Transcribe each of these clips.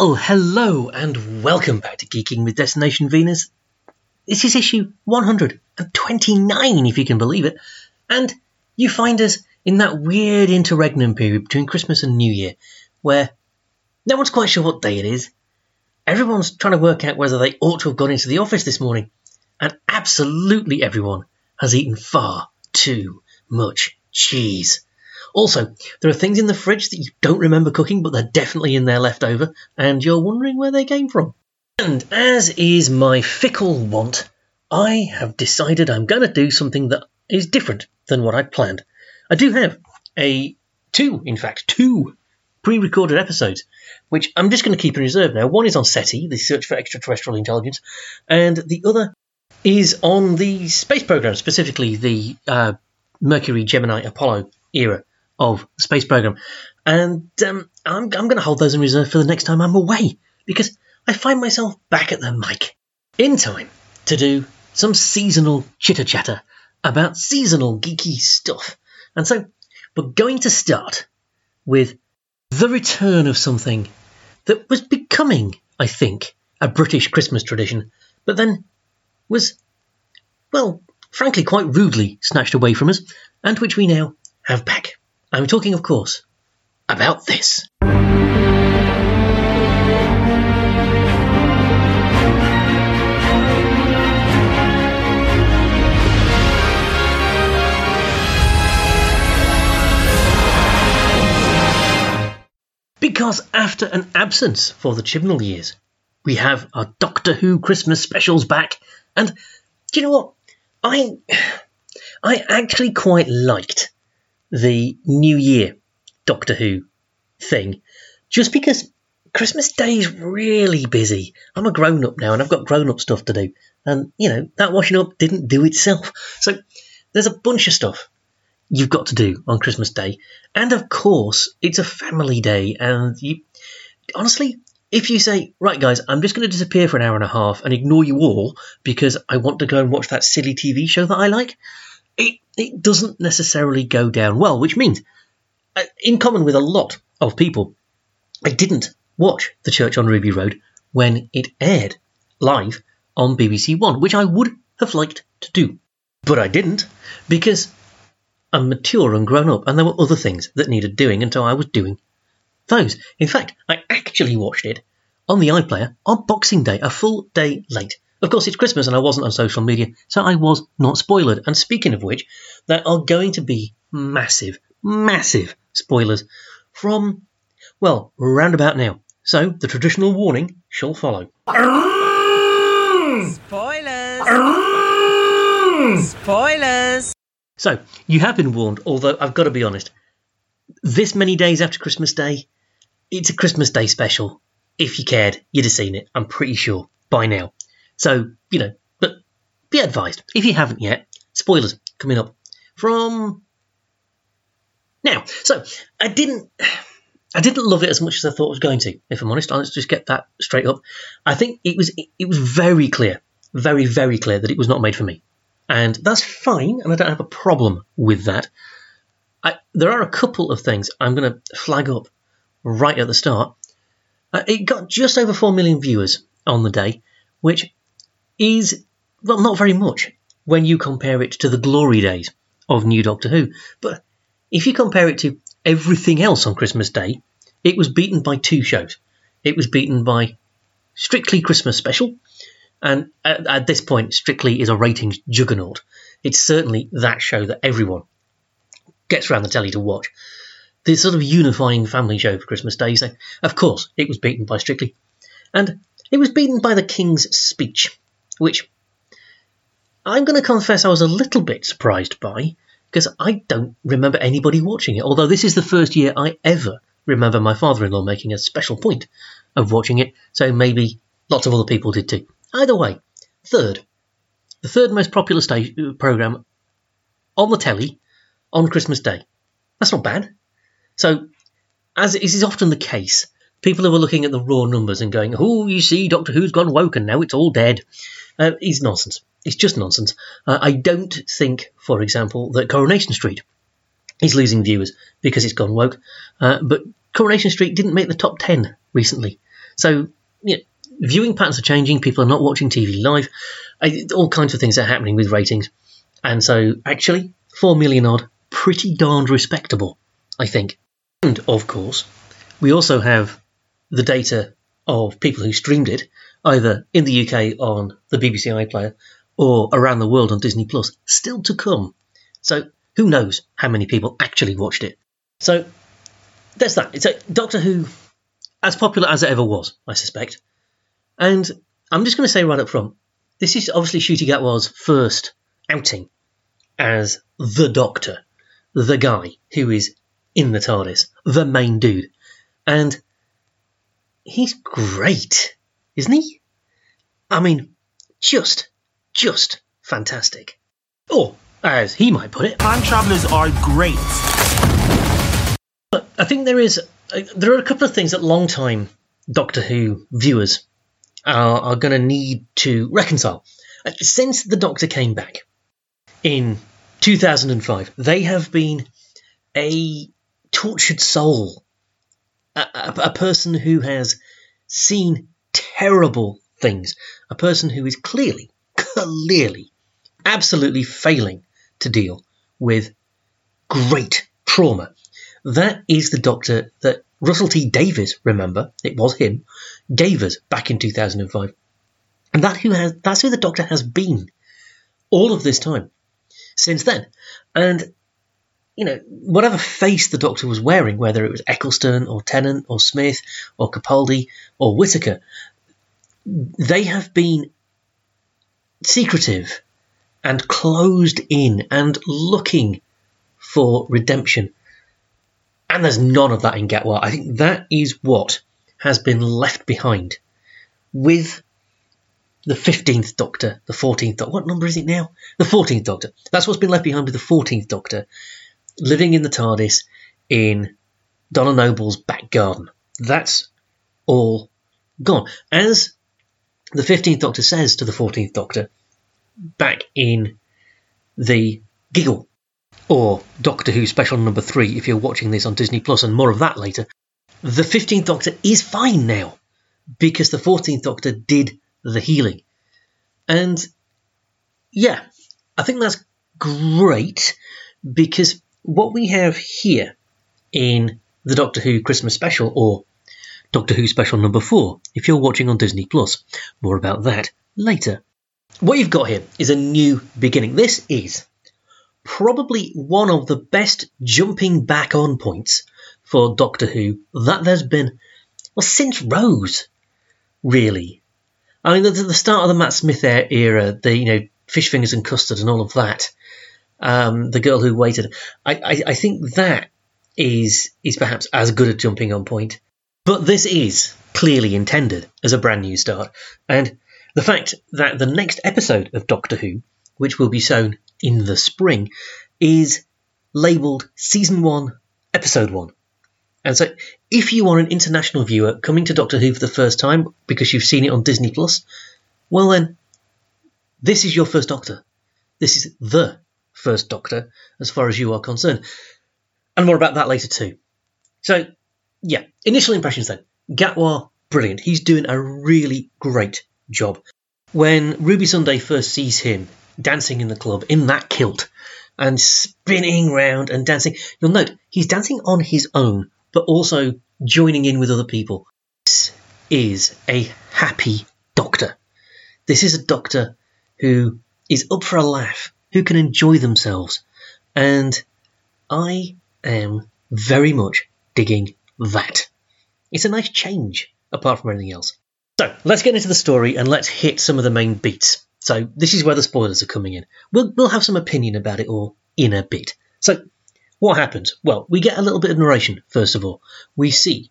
Well, hello and welcome back to Geeking with Destination Venus. This is issue 129, if you can believe it, and you find us in that weird interregnum period between Christmas and New Year, where no one's quite sure what day it is. Everyone's trying to work out whether they ought to have gone into the office this morning, and absolutely everyone has eaten far too much cheese. Also, there are things in the fridge that you don't remember cooking, but they're definitely in there left over, and you're wondering where they came from. And as is my fickle want, I have decided I'm going to do something that is different than what I'd planned. I do have a two, in fact, two pre-recorded episodes, which I'm just going to keep in reserve now. One is on SETI, the Search for Extraterrestrial Intelligence, and the other is on the space program, specifically the uh, Mercury, Gemini, Apollo era of the space program. And um, I'm, I'm going to hold those in reserve for the next time I'm away because I find myself back at the mic in time to do some seasonal chitter chatter about seasonal geeky stuff. And so we're going to start with the return of something that was becoming, I think, a British Christmas tradition, but then was, well, frankly, quite rudely snatched away from us, and which we now have back. I'm talking, of course, about this. Because after an absence for the Chibnall years, we have our Doctor Who Christmas specials back, and do you know what? I I actually quite liked the New Year Doctor Who thing, just because Christmas Day is really busy. I'm a grown up now and I've got grown up stuff to do. And, you know, that washing up didn't do itself. So there's a bunch of stuff you've got to do on Christmas Day. And of course, it's a family day. And you, honestly, if you say, right, guys, I'm just going to disappear for an hour and a half and ignore you all because I want to go and watch that silly TV show that I like, it, it doesn't necessarily go down well, which means, uh, in common with a lot of people, I didn't watch The Church on Ruby Road when it aired live on BBC One, which I would have liked to do. But I didn't because I'm mature and grown up, and there were other things that needed doing, and so I was doing those. In fact, I actually watched it on the iPlayer on Boxing Day, a full day late. Of course, it's Christmas and I wasn't on social media, so I was not spoiled. And speaking of which, there are going to be massive, massive spoilers from, well, round about now. So the traditional warning shall follow. Spoilers! Spoilers! So you have been warned, although I've got to be honest, this many days after Christmas Day, it's a Christmas Day special. If you cared, you'd have seen it, I'm pretty sure, by now. So, you know, but be advised, if you haven't yet, spoilers coming up from now. So, I didn't. I didn't love it as much as I thought I was going to. If I'm honest, let's just get that straight up. I think it was it was very clear, very very clear that it was not made for me, and that's fine, and I don't have a problem with that. I, there are a couple of things I'm going to flag up right at the start. Uh, it got just over four million viewers on the day, which is, well, not very much when you compare it to the glory days of New Doctor Who. But if you compare it to everything else on Christmas Day, it was beaten by two shows. It was beaten by Strictly Christmas Special, and at, at this point, Strictly is a ratings juggernaut. It's certainly that show that everyone gets around the telly to watch. The sort of unifying family show for Christmas Day. So, of course, it was beaten by Strictly. And it was beaten by The King's Speech, which I'm going to confess I was a little bit surprised by because I don't remember anybody watching it. Although this is the first year I ever remember my father in law making a special point of watching it, so maybe lots of other people did too. Either way, third, the third most popular uh, program on the telly on Christmas Day. That's not bad. So, as is often the case, people who are looking at the raw numbers and going, "Oh, you see, Doctor Who's gone woke and now it's all dead," uh, is nonsense. It's just nonsense. Uh, I don't think, for example, that Coronation Street is losing viewers because it's gone woke. Uh, but Coronation Street didn't make the top ten recently, So, you know, viewing patterns are changing. People are not watching TV live. I, all kinds of things are happening with ratings. And so, actually, 4 million odd, pretty darned respectable, I think. And, of course, we also have the data of people who streamed it, either in the UK on the BBC iPlayer or around the world on Disney Plus, still to come. So, who knows how many people actually watched it. So, there's that. It's a Doctor Who, as popular as it ever was, I suspect. And I'm just going to say right up front, this is obviously Ncuti Gatwa's first outing as the Doctor, the guy who is in the TARDIS, the main dude. And he's great, isn't he? I mean, just, just fantastic. Or, as he might put it, time travelers are great. But I think there is uh, there are a couple of things that long-time Doctor Who viewers are, are going to need to reconcile. Uh, since the Doctor came back in 2005, they have been a tortured soul, a, a, person who has seen terrible things, a person who is clearly, clearly, absolutely failing to deal with great trauma that is the doctor that Russell T Davies, remember, it was him, gave us back in 2005. And that who has that's who the doctor has been all of this time since then. And you know, whatever face the doctor was wearing, whether it was Eccleston or Tennant or Smith or Capaldi or Whittaker, they have been secretive and closed in and looking for redemption and there's none of that in Gatwa. I think that is what has been left behind with the 15th Doctor, the 14th Doctor. What number is it now? The 14th Doctor. That's what's been left behind with the 14th Doctor, living in the TARDIS in Donna Noble's back garden. That's all gone. As the 15th Doctor says to the 14th Doctor back in the Giggle or Doctor Who Special Number 3 if you're watching this on Disney Plus, and more of that later. The 15th Doctor is fine now because the 14th Doctor did the healing. And yeah, I think that's great because what we have here in the Doctor Who Christmas Special or Doctor Who Special Number 4 if you're watching on Disney Plus. More about that later. What you've got here is a new beginning. This is probably one of the best jumping back on points for Doctor Who that there's been, well, since Rose, really. I mean, at the start of the Matt Smith era, the you know fish fingers and custard and all of that, um, the girl who waited. I, I, I think that is is perhaps as good a jumping on point, but this is clearly intended as a brand new start, and the fact that the next episode of Doctor Who, which will be shown in the spring is labeled Season 1, Episode 1. And so, if you are an international viewer coming to Doctor Who for the first time because you've seen it on Disney Plus, well then, this is your first Doctor. This is the first Doctor, as far as you are concerned. And more about that later too. So, yeah, initial impressions then. Gatwa, brilliant. He's doing a really great job. When Ruby Sunday first sees him dancing in the club in that kilt and spinning round and dancing. You'll note he's dancing on his own, but also joining in with other people. This is a happy doctor. This is a doctor who is up for a laugh, who can enjoy themselves. And I am very much digging that. It's a nice change, apart from anything else. So let's get into the story and let's hit some of the main beats. So this is where the spoilers are coming in. We'll, we'll have some opinion about it all in a bit. So what happens? Well, we get a little bit of narration, first of all. We see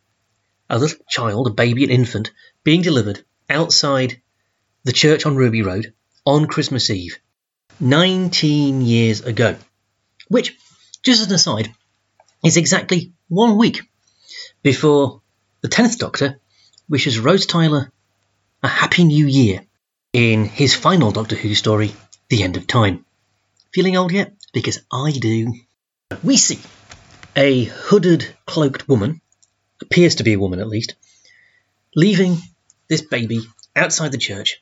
a little child, a baby, an infant, being delivered outside the church on Ruby Road on Christmas Eve, 19 years ago. Which, just as an aside, is exactly one week before the 10th Doctor wishes Rose Tyler a Happy New Year in his final Doctor Who story, The End of Time. Feeling old yet? Because I do. We see a hooded, cloaked woman, appears to be a woman at least, leaving this baby outside the church,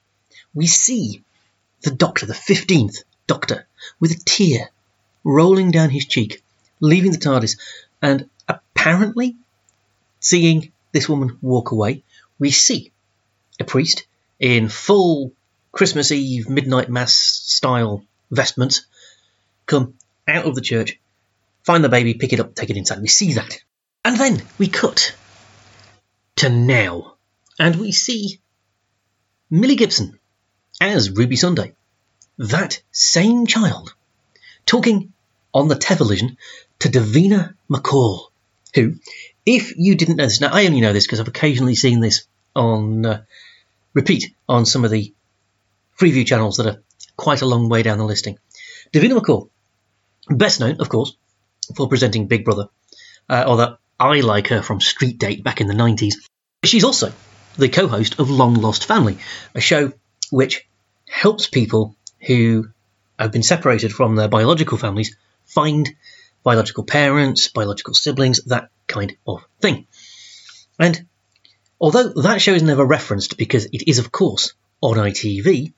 we see the doctor, the 15th doctor, with a tear rolling down his cheek, leaving the TARDIS, and apparently seeing this woman walk away, we see a priest in full Christmas Eve midnight mass style vestments come out of the church, find the baby, pick it up, take it inside. We see that. And then we cut to now, and we see Millie Gibson as Ruby Sunday, that same child, talking on the television to Davina McCall, who, if you didn't know this, now I only know this because I've occasionally seen this on uh, repeat on some of the Freeview channels that are quite a long way down the listing. Davina McCall, best known, of course, for presenting Big Brother, uh, although I like her from Streetmate back in the 90s. She's also the co host of Long Lost Family, a show which helps people who have been separated from their biological families find biological parents, biological siblings, that kind of thing. And although that show is never referenced because it is, of course, on ITV,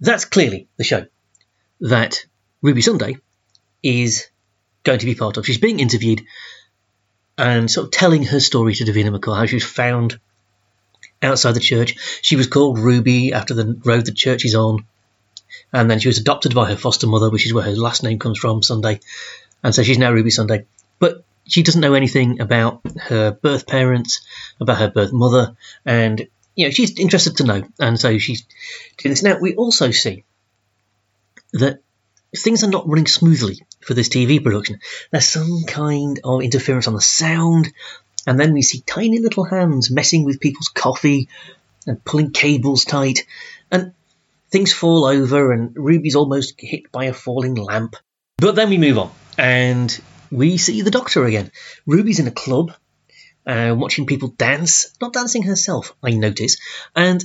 that's clearly the show that Ruby Sunday is going to be part of. She's being interviewed and sort of telling her story to Davina McCall, how she was found outside the church. She was called Ruby after the road the church is on. And then she was adopted by her foster mother, which is where her last name comes from, Sunday. And so she's now Ruby Sunday. But she doesn't know anything about her birth parents, about her birth mother, and you know she's interested to know, and so she's doing this. Now we also see that things are not running smoothly for this TV production. There's some kind of interference on the sound, and then we see tiny little hands messing with people's coffee and pulling cables tight, and things fall over, and Ruby's almost hit by a falling lamp. But then we move on, and we see the Doctor again. Ruby's in a club, uh, watching people dance, not dancing herself, I notice, and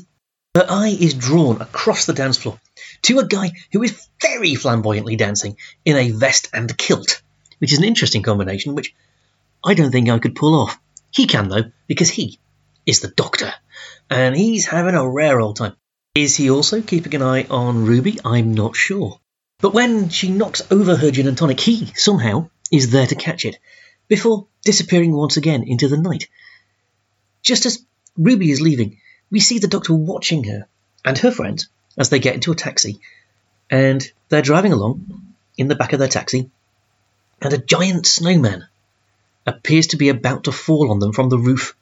her eye is drawn across the dance floor to a guy who is very flamboyantly dancing in a vest and kilt, which is an interesting combination, which I don't think I could pull off. He can, though, because he is the Doctor, and he's having a rare old time. Is he also keeping an eye on Ruby? I'm not sure. But when she knocks over her gin and tonic, he somehow is there to catch it before disappearing once again into the night. Just as Ruby is leaving, we see the Doctor watching her and her friends as they get into a taxi, and they're driving along in the back of their taxi, and a giant snowman appears to be about to fall on them from the roof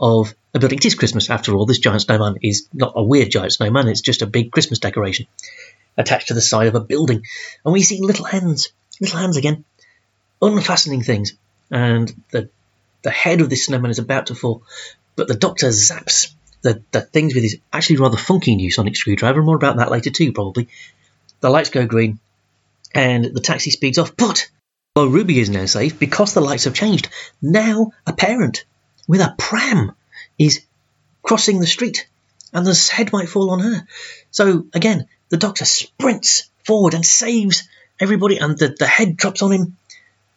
of a building. It is Christmas, after all. This giant snowman is not a weird giant snowman, it's just a big Christmas decoration attached to the side of a building. And we see little hands, little hands again, unfastening things. And the, the head of this snowman is about to fall, but the doctor zaps the, the things with his actually rather funky new sonic screwdriver. More about that later, too, probably. The lights go green, and the taxi speeds off. But while Ruby is now safe, because the lights have changed, now a parent with a pram is crossing the street, and the head might fall on her. So again, the doctor sprints forward and saves everybody, and the, the head drops on him,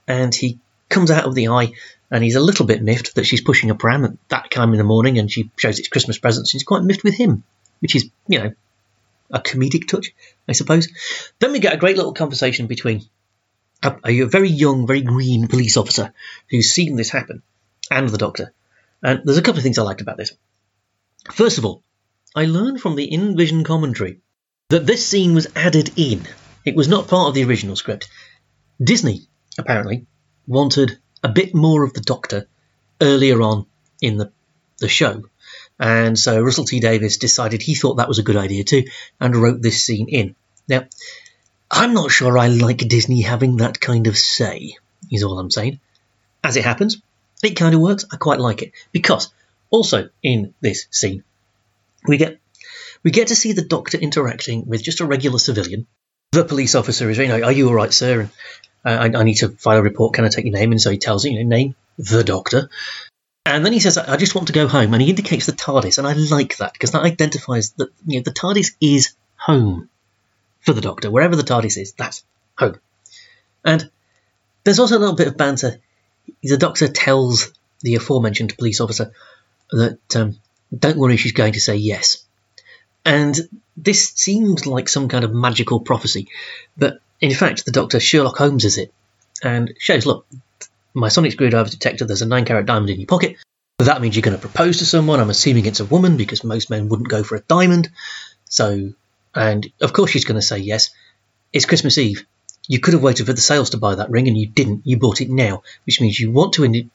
and he comes out of the eye and he's a little bit miffed that she's pushing a pram at that time in the morning and she shows it's Christmas presents. and She's quite miffed with him, which is, you know, a comedic touch, I suppose. Then we get a great little conversation between a, a very young, very green police officer who's seen this happen and the doctor. And there's a couple of things I liked about this. First of all, I learned from the in vision commentary that this scene was added in. It was not part of the original script. Disney, apparently, wanted a bit more of the Doctor earlier on in the, the show. And so Russell T Davies decided he thought that was a good idea too and wrote this scene in. Now, I'm not sure I like Disney having that kind of say, is all I'm saying. As it happens, it kind of works. I quite like it because also in this scene, we get we get to see the Doctor interacting with just a regular civilian. The police officer is, you know, are you all right, sir? And uh, I, I, need to file a report. Can I take your name? And so he tells you, you know, name the doctor. And then he says, I just want to go home. And he indicates the TARDIS. And I like that because that identifies that you know, the TARDIS is home for the doctor. Wherever the TARDIS is, that's home. And there's also a little bit of banter. The doctor tells the aforementioned police officer, that um, don't worry, she's going to say yes. And this seems like some kind of magical prophecy, but in fact, the Doctor Sherlock Holmes is it and shows, look, my sonic screwdriver detector, there's a 9 carat diamond in your pocket. That means you're going to propose to someone. I'm assuming it's a woman because most men wouldn't go for a diamond. So, and of course she's going to say yes. It's Christmas Eve. You could have waited for the sales to buy that ring and you didn't. You bought it now, which means you want to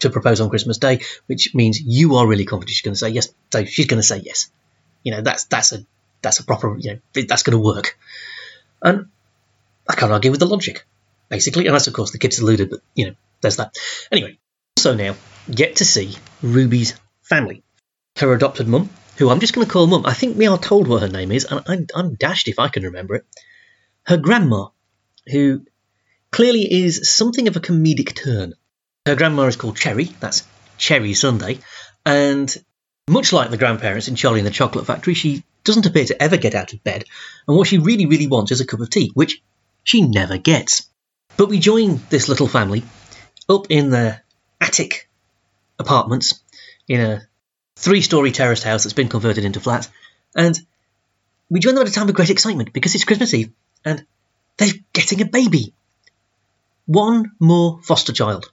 to propose on Christmas Day, which means you are really confident she's going to say yes. So she's going to say yes. You know, that's that's a that's a proper, you know, that's going to work. And I can't argue with the logic, basically. And that's, of course, the kid's deluded, but, you know, there's that. Anyway, so now get to see Ruby's family. Her adopted mum, who I'm just going to call mum. I think we are told what her name is, and I'm, I'm dashed if I can remember it. Her grandma, who clearly is something of a comedic turn. Her grandma is called Cherry, that's Cherry Sunday, and much like the grandparents in Charlie and the Chocolate Factory, she doesn't appear to ever get out of bed, and what she really, really wants is a cup of tea, which she never gets. But we join this little family up in their attic apartments in a three story terraced house that's been converted into flats, and we join them at a time of great excitement because it's Christmas Eve and they're getting a baby. One more foster child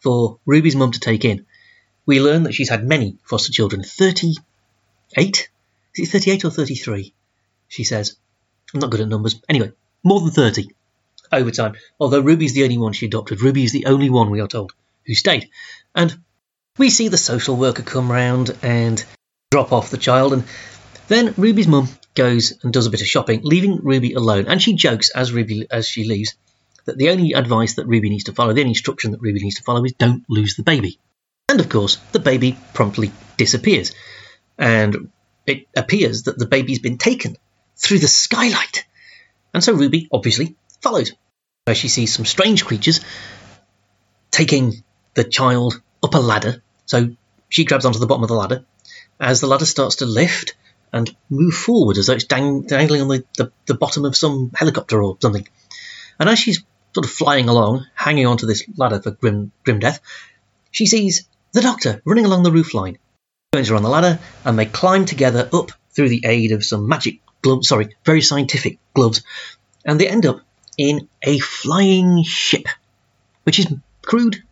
for Ruby's mum to take in we learn that she's had many foster children 38? Is it 38 or 33? She says. I'm not good at numbers. Anyway, more than 30 over time. Although Ruby's the only one she adopted. Ruby is the only one, we are told, who stayed. And we see the social worker come round and drop off the child. And then Ruby's mum goes and does a bit of shopping, leaving Ruby alone. And she jokes as Ruby as she leaves that the only advice that Ruby needs to follow, the only instruction that Ruby needs to follow is don't lose the baby. And of course, the baby promptly disappears. And it appears that the baby's been taken through the skylight. And so Ruby obviously follows, where she sees some strange creatures taking the child up a ladder. So she grabs onto the bottom of the ladder as the ladder starts to lift and move forward as though it's dang- dangling on the, the, the, bottom of some helicopter or something. And as she's sort of flying along, hanging onto this ladder for grim, grim death, she sees the doctor running along the roof line. Joins her on the ladder, and they climb together up through the aid of some magic gloves, sorry, very scientific gloves, and they end up in a flying ship, which is crewed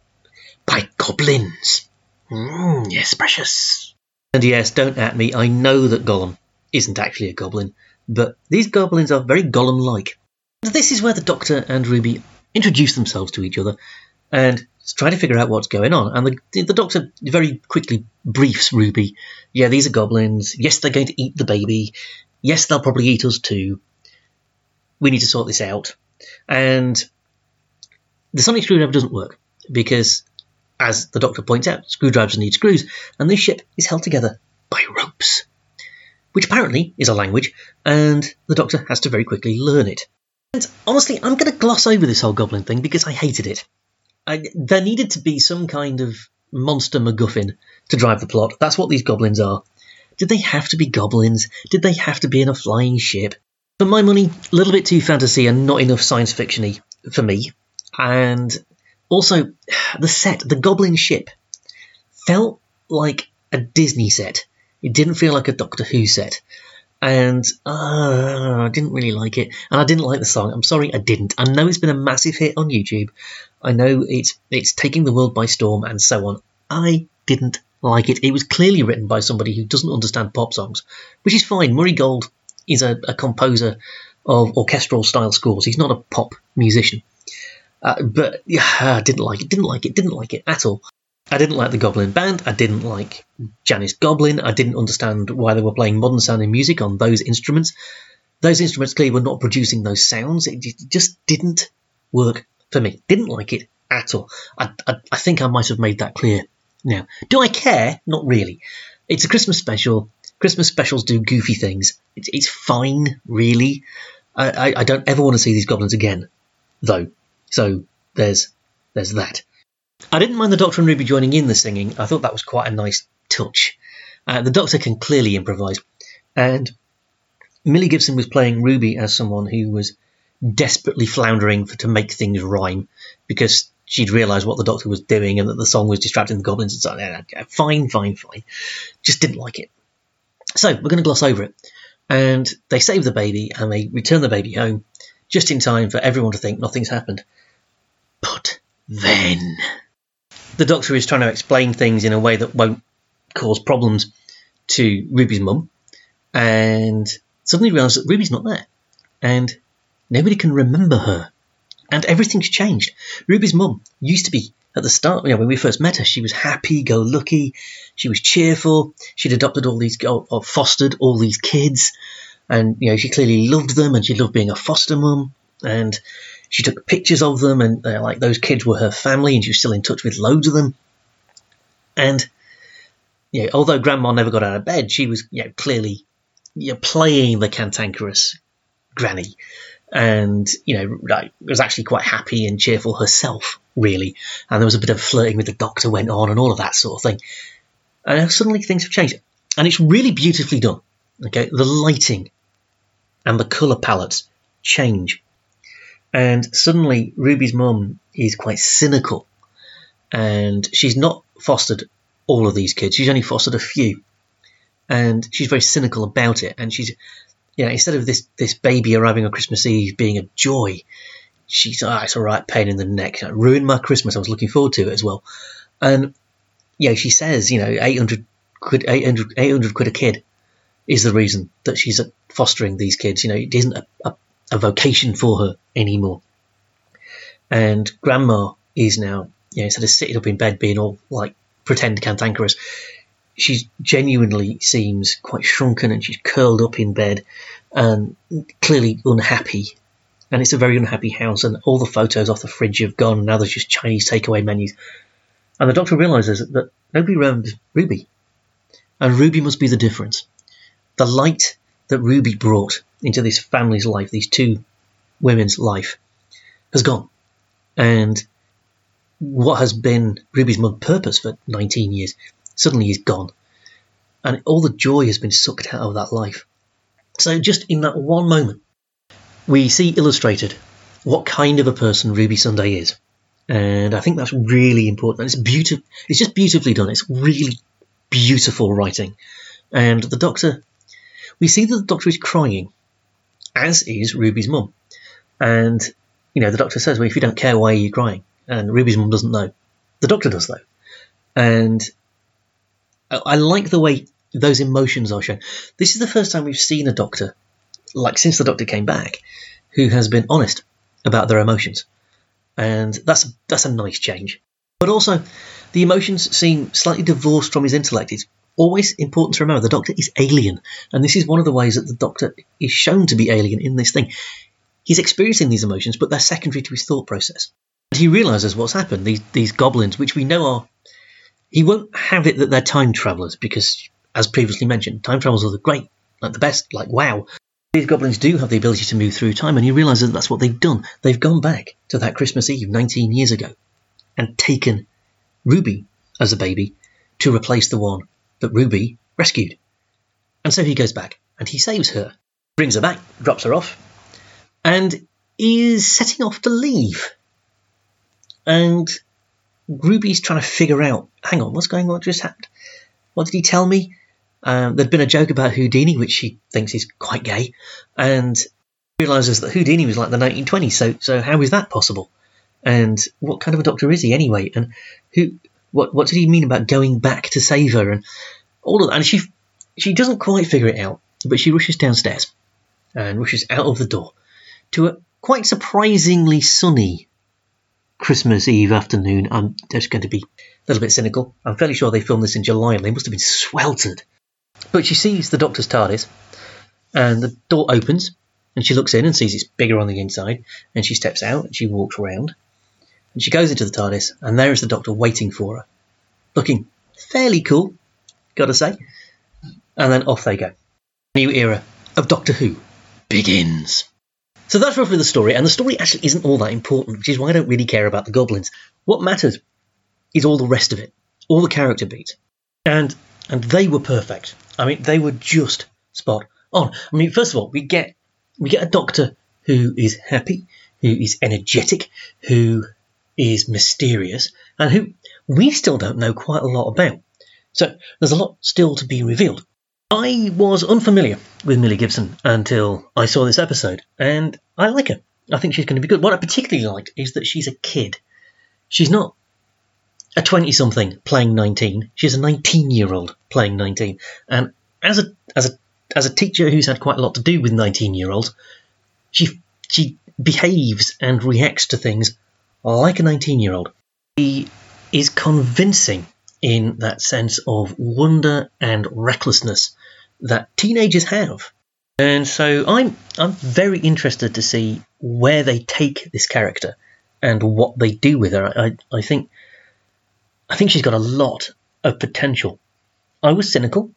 by goblins. Mm, yes, precious. And yes, don't at me, I know that Gollum isn't actually a goblin, but these goblins are very Gollum like. This is where the Doctor and Ruby introduce themselves to each other and try to figure out what's going on. And the, the doctor very quickly briefs Ruby yeah, these are goblins. Yes, they're going to eat the baby. Yes, they'll probably eat us too. We need to sort this out. And the sonic screwdriver doesn't work because, as the doctor points out, screwdrivers need screws, and this ship is held together by ropes, which apparently is a language, and the doctor has to very quickly learn it. And honestly, I'm going to gloss over this whole goblin thing because I hated it. I, there needed to be some kind of monster MacGuffin to drive the plot. That's what these goblins are. Did they have to be goblins? Did they have to be in a flying ship? For my money, a little bit too fantasy and not enough science fictiony for me. And also, the set, the goblin ship, felt like a Disney set. It didn't feel like a Doctor Who set and uh, I didn't really like it, and I didn't like the song. I'm sorry, I didn't. I know it's been a massive hit on YouTube. I know it's it's taking the world by storm and so on. I didn't like it. It was clearly written by somebody who doesn't understand pop songs, which is fine. Murray Gold is a, a composer of orchestral style scores. He's not a pop musician. Uh, but yeah, I didn't like it. Didn't like it. Didn't like it at all. I didn't like the Goblin Band. I didn't like Janis Goblin. I didn't understand why they were playing modern sounding music on those instruments. Those instruments clearly were not producing those sounds. It just didn't work for me. Didn't like it at all. I, I, I think I might have made that clear now. Do I care? Not really. It's a Christmas special. Christmas specials do goofy things. It's, it's fine, really. I, I, I don't ever want to see these goblins again, though. So there's there's that. I didn't mind the Doctor and Ruby joining in the singing. I thought that was quite a nice touch. Uh, the Doctor can clearly improvise, and Millie Gibson was playing Ruby as someone who was desperately floundering for, to make things rhyme because she'd realised what the doctor was doing and that the song was distracting the goblins and so on. Fine, fine, fine. Just didn't like it. So we're going to gloss over it. And they save the baby and they return the baby home just in time for everyone to think nothing's happened. But then the doctor is trying to explain things in a way that won't cause problems to Ruby's mum and suddenly realises that Ruby's not there. And nobody can remember her. And everything's changed. Ruby's mum used to be at the start, you know, when we first met her, she was happy, go lucky, she was cheerful, she'd adopted all these, or fostered all these kids, and, you know, she clearly loved them and she loved being a foster mum, and she took pictures of them, and, uh, like, those kids were her family, and she was still in touch with loads of them. And, you know, although Grandma never got out of bed, she was, you know, clearly you know, playing the cantankerous granny. And you know like, was actually quite happy and cheerful herself really. And there was a bit of flirting with the doctor went on and all of that sort of thing. And suddenly things have changed. And it's really beautifully done okay? The lighting and the color palettes change and suddenly ruby's mum is quite cynical and she's not fostered all of these kids she's only fostered a few and she's very cynical about it and she's you know, instead of this this baby arriving on Christmas Eve being a joy, she's ah, oh, it's all right, pain in the neck. Ruined my Christmas. I was looking forward to it as well, and yeah, she says, you know, 800 quid, 800, 800 quid a kid is the reason that she's fostering these kids. You know, it isn't a, a, a vocation for her anymore. And grandma is now, you know, instead of sitting up in bed being all like pretend cantankerous, she genuinely seems quite shrunken and she's curled up in bed and clearly unhappy. And it's a very unhappy house, and all the photos off the fridge have gone, and now there's just Chinese takeaway menus. And the doctor realizes that nobody remembers Ruby. And Ruby must be the difference. The light that Ruby brought into this family's life, these two women's life, has gone. And what has been Ruby's mum purpose for 19 years suddenly he's gone. And all the joy has been sucked out of that life. So, just in that one moment, we see illustrated what kind of a person Ruby Sunday is. And I think that's really important. And It's beautiful. It's just beautifully done. It's really beautiful writing. And the doctor, we see that the doctor is crying, as is Ruby's mum. And, you know, the doctor says, well, if you don't care, why are you crying? And Ruby's mum doesn't know. The doctor does, though. And I like the way those emotions are shown. This is the first time we've seen a doctor, like since the doctor came back, who has been honest about their emotions, and that's that's a nice change. But also, the emotions seem slightly divorced from his intellect. It's always important to remember the doctor is alien, and this is one of the ways that the doctor is shown to be alien in this thing. He's experiencing these emotions, but they're secondary to his thought process. And he realizes what's happened. These these goblins, which we know are he won't have it that they're time travelers because, as previously mentioned, time travels are the great, like the best, like wow. These goblins do have the ability to move through time, and he realizes that that's what they've done. They've gone back to that Christmas Eve 19 years ago and taken Ruby as a baby to replace the one that Ruby rescued. And so he goes back and he saves her, brings her back, drops her off, and is setting off to leave. And Ruby's trying to figure out, hang on, what's going on? What just happened? What did he tell me? Um, there'd been a joke about Houdini, which she thinks is quite gay, and realizes that Houdini was like the 1920s. So, so how is that possible? And what kind of a doctor is he anyway? And who? What? What did he mean about going back to save her? And all of that. And she, she doesn't quite figure it out, but she rushes downstairs and rushes out of the door to a quite surprisingly sunny Christmas Eve afternoon. I'm just going to be a little bit cynical. I'm fairly sure they filmed this in July and they must have been sweltered. But she sees the doctor's TARDIS and the door opens and she looks in and sees it's bigger on the inside and she steps out and she walks around and she goes into the TARDIS and there is the doctor waiting for her, looking fairly cool, gotta say. And then off they go. New era of Doctor Who begins. So that's roughly the story, and the story actually isn't all that important, which is why I don't really care about the goblins. What matters is all the rest of it, all the character beats. And and they were perfect. I mean, they were just spot on. I mean, first of all, we get we get a doctor who is happy, who is energetic, who is mysterious and who we still don't know quite a lot about. So there's a lot still to be revealed. I was unfamiliar with Millie Gibson until I saw this episode, and I like her. I think she's going to be good. What I particularly liked is that she's a kid. She's not a 20 something playing 19. She's a 19 year old playing 19. And as a, as a, as a teacher who's had quite a lot to do with 19 year olds, she, she behaves and reacts to things like a 19 year old. He is convincing in that sense of wonder and recklessness that teenagers have. And so I'm I'm very interested to see where they take this character and what they do with her. I, I think I think she's got a lot of potential. I was cynical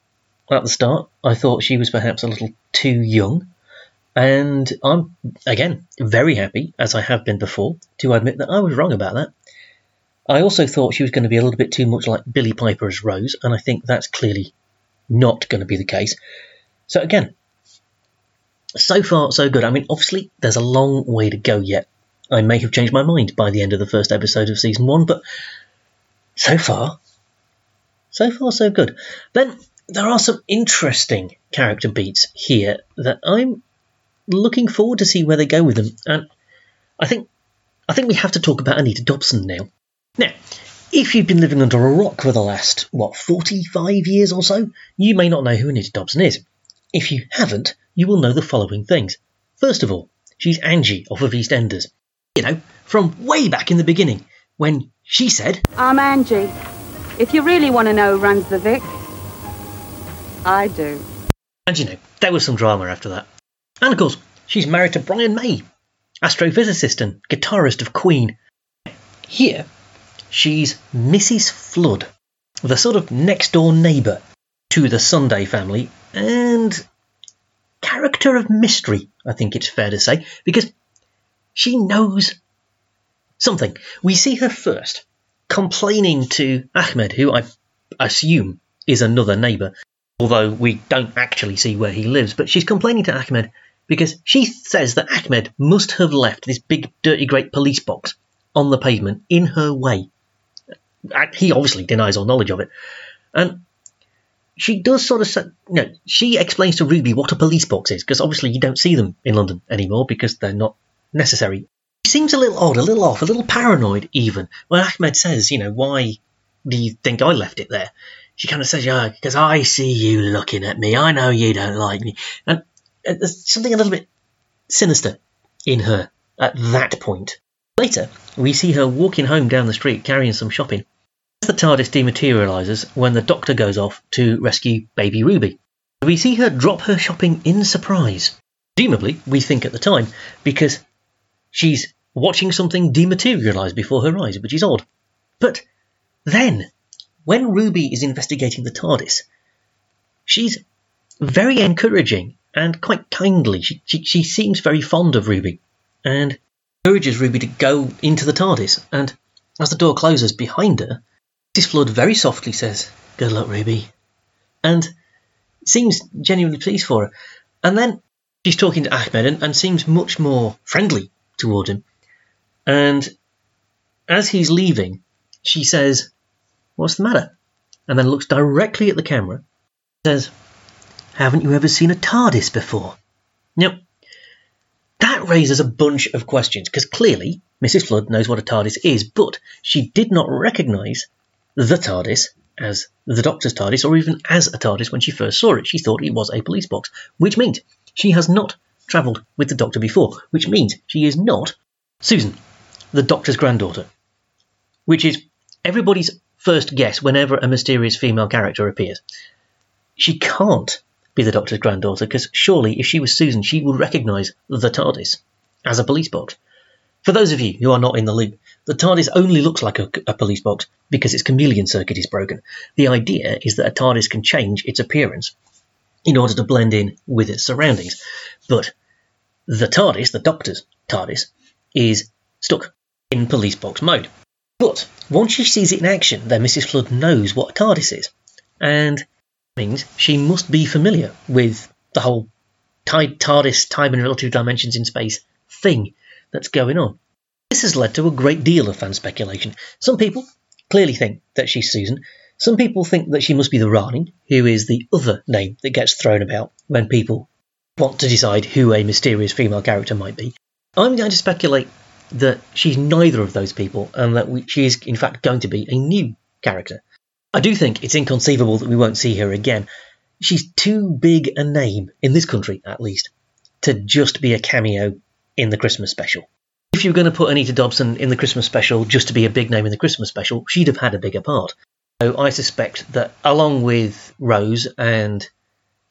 at the start. I thought she was perhaps a little too young. And I'm, again, very happy, as I have been before, to admit that I was wrong about that. I also thought she was going to be a little bit too much like Billie Piper as Rose, and I think that's clearly not going to be the case. So again, so far so good. I mean, obviously there's a long way to go yet. I may have changed my mind by the end of the first episode of season one, but so far, so far so good. Then there are some interesting character beats here that I'm looking forward to see where they go with them, and I think I think we have to talk about Anita Dobson now. Now, if you've been living under a rock for the last, what, 45 years or so, you may not know who Anita Dobson is. If you haven't, you will know the following things. First of all, she's Angie off of EastEnders. You know, from way back in the beginning, when she said, I'm Angie. If you really want to know who runs the Vic, I do. And you know, there was some drama after that. And of course, she's married to Brian May, astrophysicist and guitarist of Queen. Here, She's Mrs. Flood, the sort of next door neighbour to the Sunday family, and character of mystery, I think it's fair to say, because she knows something. We see her first complaining to Ahmed, who I assume is another neighbour, although we don't actually see where he lives, but she's complaining to Ahmed because she says that Ahmed must have left this big, dirty, great police box on the pavement in her way he obviously denies all knowledge of it. And she does sort of, say, you know, she explains to Ruby what a police box is, because obviously you don't see them in London anymore because they're not necessary. She seems a little odd, a little off, a little paranoid even. When Ahmed says, you know, why do you think I left it there? She kind of says, yeah, because I see you looking at me. I know you don't like me. And Uh, there's something a little bit sinister in her at that point. Later, we see her walking home down the street carrying some shopping. As the TARDIS dematerializes when the Doctor goes off to rescue baby Ruby, we see her drop her shopping in surprise. Presumably, we think at the time, because she's watching something dematerialize before her eyes, which is odd. But then, when Ruby is investigating the TARDIS, she's very encouraging and quite kindly. She, she, she seems very fond of Ruby and encourages Ruby to go into the TARDIS. And as the door closes behind her, Mrs. Flood very softly says, Good luck, Ruby. And seems genuinely pleased for her. And then she's talking to Ahmed and, and seems much more friendly toward him. And as he's leaving, she says, What's the matter? And then looks directly at the camera says, Haven't you ever seen a TARDIS before? Now, that raises a bunch of questions because clearly Mrs. Flood knows what a TARDIS is, but she did not recognise the TARDIS as the Doctor's TARDIS or even as a TARDIS when she first saw it. She thought it was a police box, which means she has not travelled with the Doctor before, which means she is not Susan, the Doctor's granddaughter, which is everybody's first guess whenever a mysterious female character appears. She can't be the Doctor's granddaughter because surely if she was Susan, she would recognise the TARDIS as a police box. For those of you who are not in the loop, the TARDIS only looks like a, a, police box because its chameleon circuit is broken. The idea is that a TARDIS can change its appearance in order to blend in with its surroundings. But the TARDIS, the Doctor's TARDIS, is stuck in police box mode. But once she sees it in action, then Mrs. Flood knows what a TARDIS is. And means she must be familiar with the whole TARDIS, time and relative dimensions in space thing that's going on. This has led to a great deal of fan speculation. Some people clearly think that she's Susan. Some people think that she must be the Rani, who is the other name that gets thrown about when people want to decide who a mysterious female character might be. I'm going to speculate that she's neither of those people and that we, she is, in fact, going to be a new character. I do think it's inconceivable that we won't see her again. She's too big a name, in this country at least, to just be a cameo in the Christmas special. If you were going to put Anita Dobson in the Christmas special just to be a big name in the Christmas special, she'd have had a bigger part. So I suspect that along with Rose and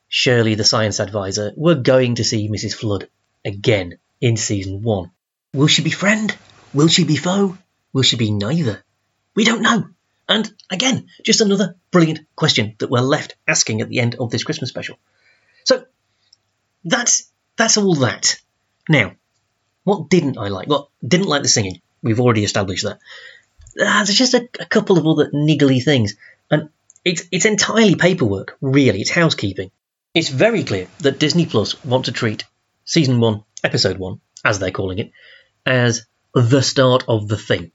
Shirley, the science advisor, we're going to see Mrs. Flood again in season one. Will she be friend? Will she be foe? Will she be neither? We don't know. And again, just another brilliant question that we're left asking at the end of this Christmas special. So that's that's all that. Now, what didn't I like? Well, didn't like the singing. We've already established that. Uh, there's just a, a couple of other niggly things, and it's it's entirely paperwork. Really, it's housekeeping. It's very clear that Disney Plus want to treat season one, episode one, as they're calling it, as the start of the thing.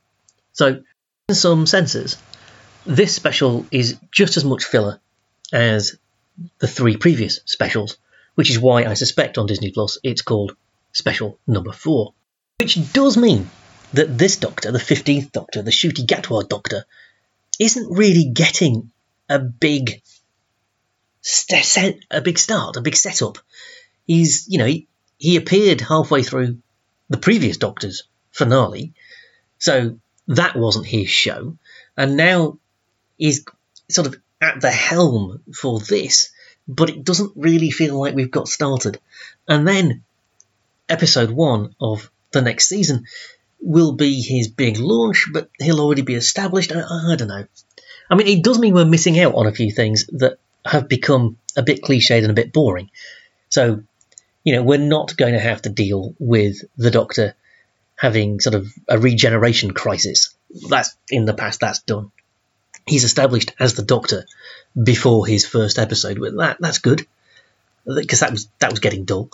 So, in some senses, this special is just as much filler as the three previous specials, which is why I suspect on Disney Plus it's called Special Number 4. Which does mean that this Doctor, the 15th Doctor, the Ncuti Gatwa Doctor, isn't really getting a big st- a big start, a big setup. He's, you know, he, he appeared halfway through the previous Doctor's finale, so that wasn't his show, and now he's sort of at the helm for this, but it doesn't really feel like we've got started. And then episode one of the next season will be his big launch, but he'll already be established. I, I don't know. I mean, it does mean we're missing out on a few things that have become a bit cliched and a bit boring. So, you know, we're not going to have to deal with the Doctor having sort of a regeneration crisis. That's in the past, that's done. He's established as the Doctor before his first episode. That that's good because that was that was getting dull.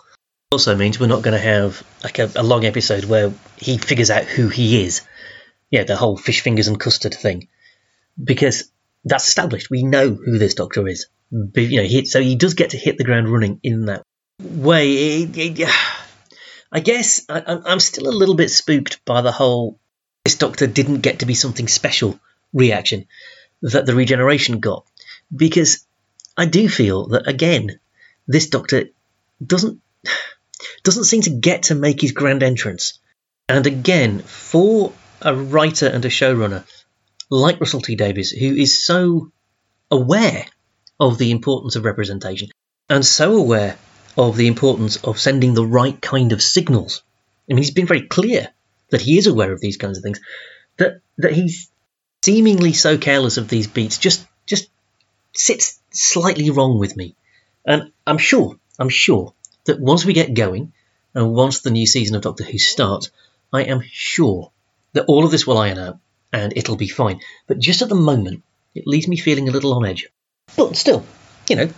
Also means we're not going to have like a, a long episode where he figures out who he is. Yeah, the whole fish fingers and custard thing, because that's established. We know who this Doctor is. You know, he, so he does get to hit the ground running in that way. It, it, I guess I, I'm still a little bit spooked by the whole this Doctor didn't get to be something special reaction that the regeneration got, because I do feel that again, this Doctor doesn't doesn't seem to get to make his grand entrance, and again, for a writer and a showrunner like Russell T Davies, who is so aware of the importance of representation and so aware of the importance of sending the right kind of signals. I mean, he's been very clear that he is aware of these kinds of things. That that he's seemingly so careless of these beats just just sits slightly wrong with me. And I'm sure, I'm sure that once we get going and once the new season of Doctor Who starts, I am sure that all of this will iron out and it'll be fine. But just at the moment, it leaves me feeling a little on edge. But still, you know,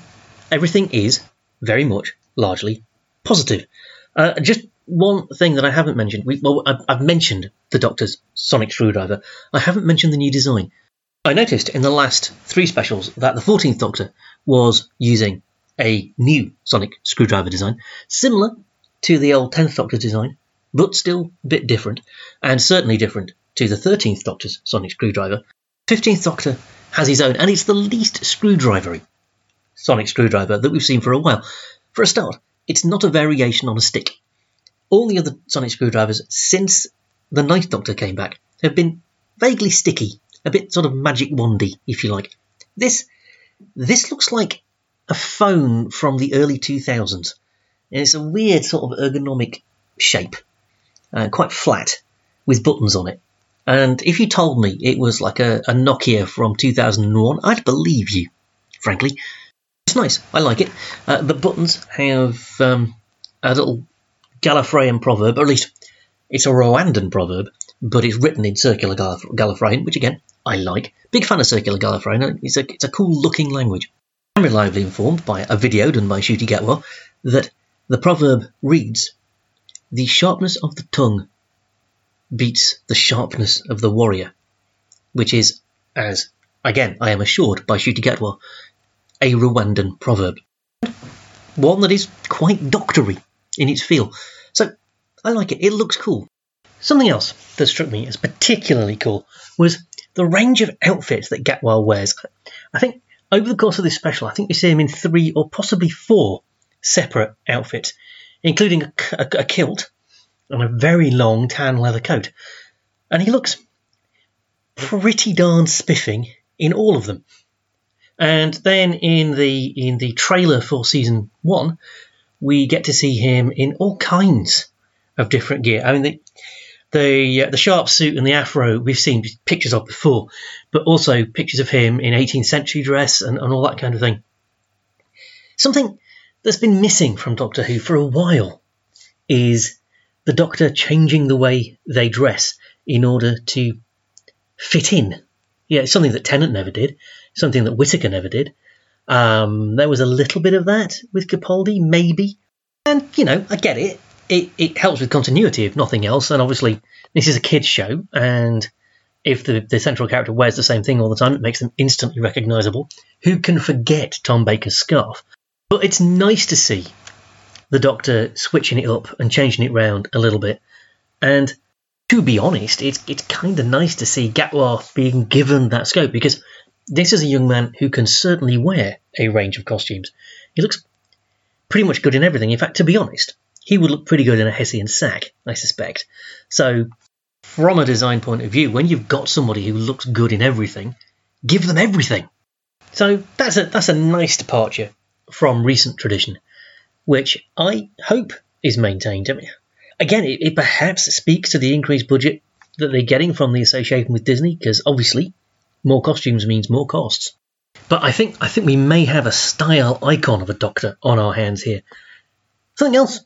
everything is very much largely positive. Uh, just one thing that I haven't mentioned. We, well, I've, I've mentioned the Doctor's sonic screwdriver. I haven't mentioned the new design. I noticed in the last three specials that the 14th Doctor was using a new sonic screwdriver design, similar to the old 10th Doctor design, but still a bit different, and certainly different to the 13th Doctor's sonic screwdriver. 15th Doctor has his own, and it's the least screwdrivery sonic screwdriver that we've seen for a while. For a start, it's not a variation on a stick. All the other sonic screwdrivers since the Ninth Doctor came back have been vaguely sticky, a bit sort of magic wandy, if you like. This this looks like a phone from the early 2000s. And it's a weird sort of ergonomic shape, uh, quite flat, with buttons on it. And if you told me it was like a, a Nokia from 2001, I'd believe you, frankly. It's nice. I like it. Uh, the buttons have um, a little Gallifreyan proverb, or at least it's a Rwandan proverb, but it's written in circular Gallifreyan, which again, I like. Big fan of circular Gallifreyan. It's a, it's a cool looking language. I'm reliably informed by a video done by Ncuti Gatwa that the proverb reads, The sharpness of the tongue beats the sharpness of the warrior, which is, as again I am assured by Ncuti Gatwa, a Rwandan proverb. One that is quite doctory in its feel. So I like it. It looks cool. Something else that struck me as particularly cool was the range of outfits that Gatwa wears. I think over the course of this special, I think we see him in three or possibly four separate outfits, including a, a, a kilt and a very long tan leather coat. And he looks pretty darn spiffing in all of them. And then in the in the trailer for season one, we get to see him in all kinds of different gear. I mean, the the, uh, the sharp suit and the afro we've seen pictures of before, but also pictures of him in 18th century dress and, and all that kind of thing. Something that's been missing from Doctor Who for a while is the Doctor changing the way they dress in order to fit in. Yeah, it's something that Tennant never did, something that Whittaker never did. Um, there was a little bit of that with Capaldi, maybe. And, you know, I get it. It, it helps with continuity, if nothing else. And obviously, this is a kids' show, and if the, the central character wears the same thing all the time, it makes them instantly recognisable. Who can forget Tom Baker's scarf? But it's nice to see the Doctor switching it up and changing it round a little bit. And to be honest, it's it's kind of nice to see Gatwa being given that scope because this is a young man who can certainly wear a range of costumes. He looks pretty much good in everything. In fact, to be honest, he would look pretty good in a Hessian sack, I suspect. So, from a design point of view, when you've got somebody who looks good in everything, give them everything. So that's a that's a nice departure from recent tradition, which I hope is maintained. I mean, again, it, it perhaps speaks to the increased budget that they're getting from the association with Disney, because obviously more costumes means more costs. But I think I think we may have a style icon of a Doctor on our hands here. Something else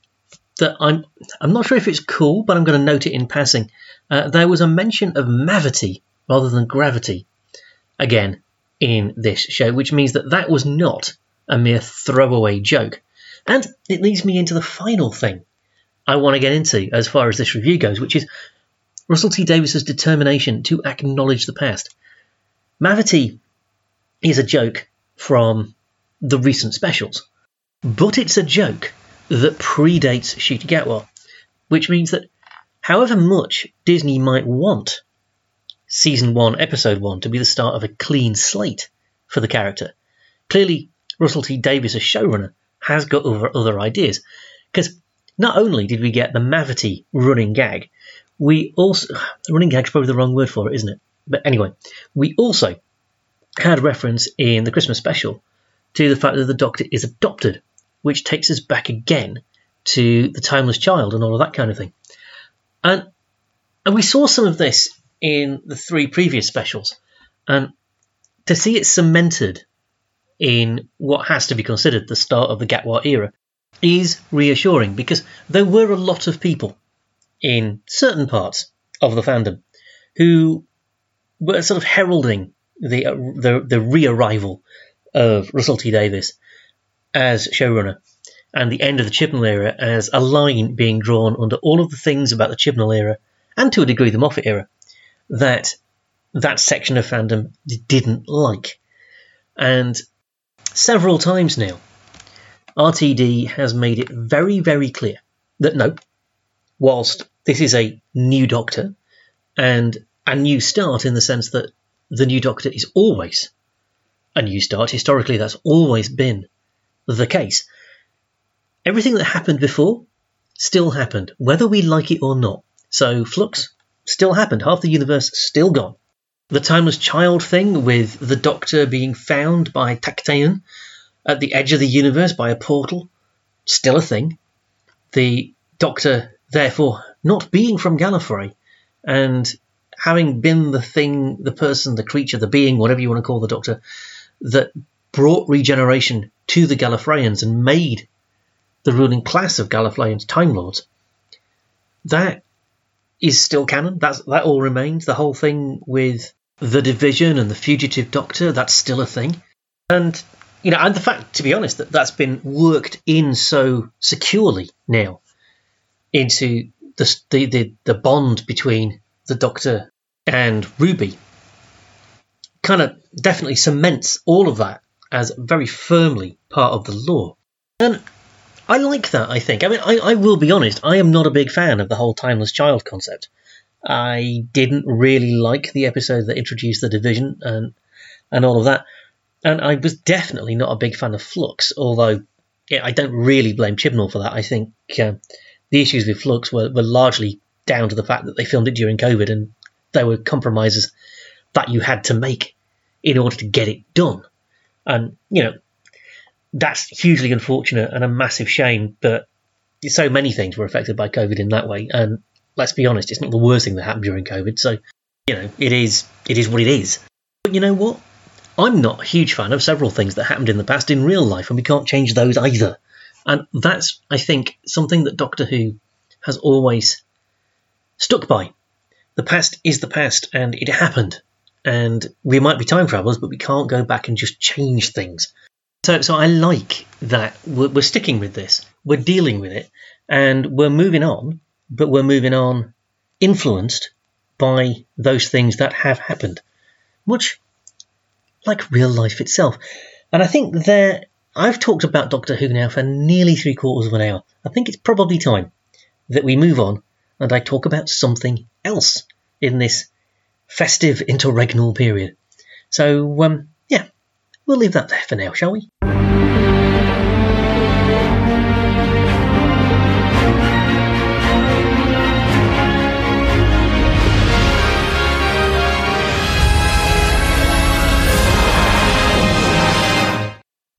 that I'm I'm not sure if it's cool, but I'm going to note it in passing. Uh, there was a mention of mavity rather than gravity again in this show, which means that that was not a mere throwaway joke. And it leads me into the final thing I want to get into as far as this review goes, which is Russell T Davies's determination to acknowledge the past. Mavity is a joke from the recent specials, but it's a joke that predates Ncuti Gatwa, which means that however much Disney might want season one, episode one, to be the start of a clean slate for the character, clearly Russell T Davies, as showrunner, has got other, other ideas. Because not only did we get the Mavity running gag, we also running gag's probably the wrong word for it, isn't it? But anyway, we also had reference in the Christmas special to the fact that the Doctor is adopted, which takes us back again to the Timeless Child and all of that kind of thing. And and we saw some of this in the three previous specials, and to see it cemented in what has to be considered the start of the Gatwa era is reassuring because there were a lot of people in certain parts of the fandom who were sort of heralding the uh, the, the re-arrival of Russell T Davies as showrunner and the end of the Chibnall era as a line being drawn under all of the things about the Chibnall era and to a degree the Moffat era that that section of fandom didn't like. And several times now, RTD has made it very, very clear that no, whilst this is a new Doctor and a new start in the sense that the new Doctor is always a new start, historically, that's always been the case. Everything that happened before still happened, whether we like it or not. So, Flux still happened, half the universe still gone. The timeless child thing with the Doctor being found by Tecteun at the edge of the universe by a portal, still a thing. The Doctor, therefore, not being from Gallifrey and having been the thing, the person, the creature, the being, whatever you want to call the Doctor, that brought regeneration to the Gallifreyans and made the ruling class of Gallifreyans Time Lords. That is still canon. That's that all remains. The whole thing with the division and the fugitive doctor, that's still a thing. And you know, and the fact, to be honest, that that's been worked in so securely now into the, the, the, the bond between the Doctor and Ruby kind of definitely cements all of that as very firmly part of the lore. And I like that, I think. I mean, I, I will be honest, I am not a big fan of the whole timeless child concept. I didn't really like the episode that introduced the division and and all of that. And I was definitely not a big fan of Flux, although yeah, I don't really blame Chibnall for that. I think uh, the issues with Flux were, were largely down to the fact that they filmed it during COVID and there were compromises that you had to make in order to get it done. And, you know, that's hugely unfortunate and a massive shame, but so many things were affected by COVID in that way. And let's be honest, it's not the worst thing that happened during COVID. So, you know, it is it is what it is. But you know what? I'm not a huge fan of several things that happened in the past in real life, and we can't change those either. And that's, I think, something that Doctor Who has always stuck by. The past is the past, and it happened. And we might be time travelers, but we can't go back and just change things. So, so I like that we're, we're sticking with this. We're dealing with it, and we're moving on but we're moving on influenced by those things that have happened, much like real life itself. And I think there, I've talked about Doctor Who now for nearly three quarters of an hour. I think it's probably time that we move on and I talk about something else in this festive interregnal period. So, um, yeah, we'll leave that there for now, shall we?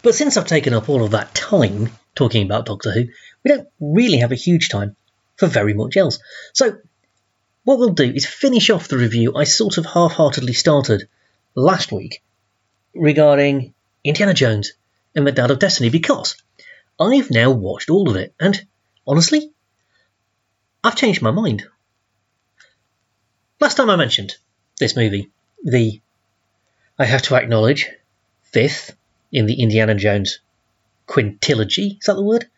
But since I've taken up all of that time talking about Doctor Who, we don't really have a huge time for very much else. So, what we'll do is finish off the review I sort of half heartedly started last week regarding Indiana Jones and the Dial of Destiny because I've now watched all of it, and honestly, I've changed my mind. Last time I mentioned this movie, the, I have to acknowledge, fifth in the Indiana Jones quintilogy. Is that the word?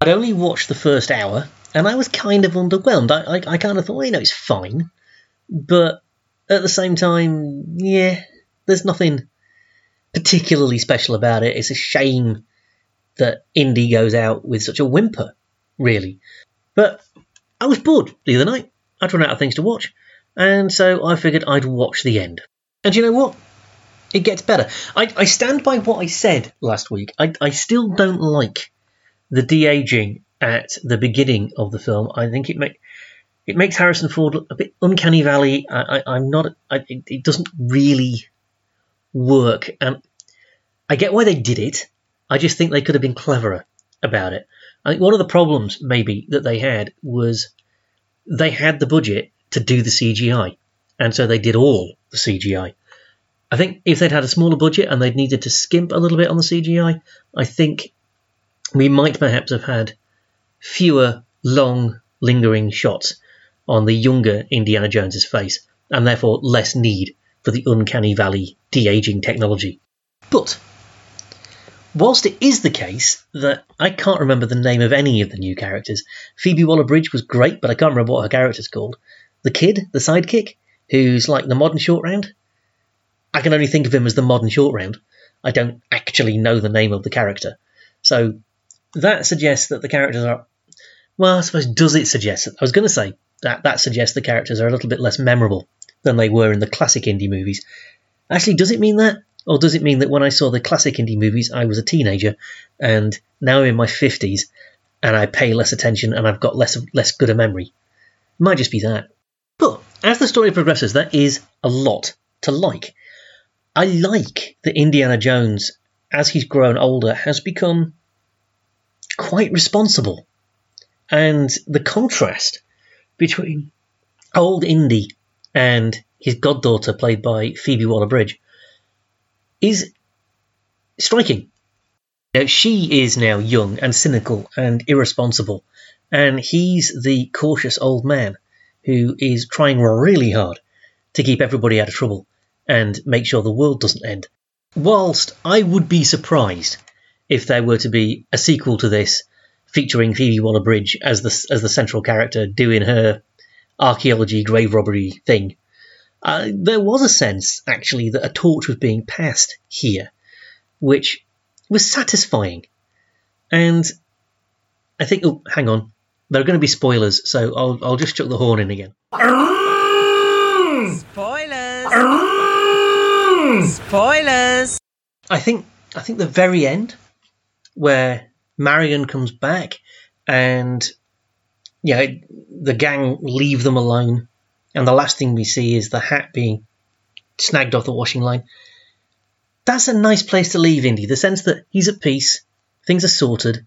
I'd only watched the first hour, and I was kind of underwhelmed. I, I, I kind of thought, well, you know, it's fine, but at the same time, yeah, there's nothing particularly special about it. It's a shame that Indy goes out with such a whimper, really. But I was bored the other night. I'd run out of things to watch, and so I figured I'd watch the end. And you know what? it gets better. I, I stand by what I said last week. I, I still don't like the de aging at the beginning of the film. I think it it makes Harrison Ford a bit uncanny valley. I, am not. I, it, it doesn't really work, and I get why they did it. I just think they could have been cleverer about it. I think one of the problems maybe that they had was they had the budget to do the CGI, and so they did all the CGI. I think if they'd had a smaller budget and they'd needed to skimp a little bit on the CGI, I think we might perhaps have had fewer long, lingering shots on the younger Indiana Jones's face, and therefore less need for the uncanny valley de aging technology. But whilst it is the case that I can't remember the name of any of the new characters, Phoebe Waller Bridge was great, but I can't remember what her character's called. The kid, the sidekick, who's like the modern short round, I can only think of him as the modern short round. I don't actually know the name of the character. So that suggests that the characters are. Well, I suppose, does it suggest. I was going to say that that suggests the characters are a little bit less memorable than they were in the classic indie movies. Actually, does it mean that? Or does it mean that when I saw the classic indie movies, I was a teenager and now I'm in my 50s and I pay less attention and I've got less less good a memory? It might just be that. But as the story progresses, there is a lot to like. I like that Indiana Jones, as he's grown older, has become quite responsible. And the contrast between old Indy and his goddaughter, played by Phoebe Waller Bridge, is striking. Now, she is now young and cynical and irresponsible, and he's the cautious old man who is trying really hard to keep everybody out of trouble and make sure the world doesn't end. Whilst I would be surprised if there were to be a sequel to this featuring Phoebe Waller-Bridge as the as the central character doing her archaeology grave robbery thing. Uh, there was a sense actually that a torch was being passed here, which was satisfying. And I think, oh, hang on, there are going to be spoilers, so I'll I'll just chuck the horn in again. Spoilers! Spoilers! I think I think the very end, where Marion comes back and yeah, the gang leave them alone, and the last thing we see is the hat being snagged off the washing line. That's a nice place to leave Indy. The sense that he's at peace, things are sorted,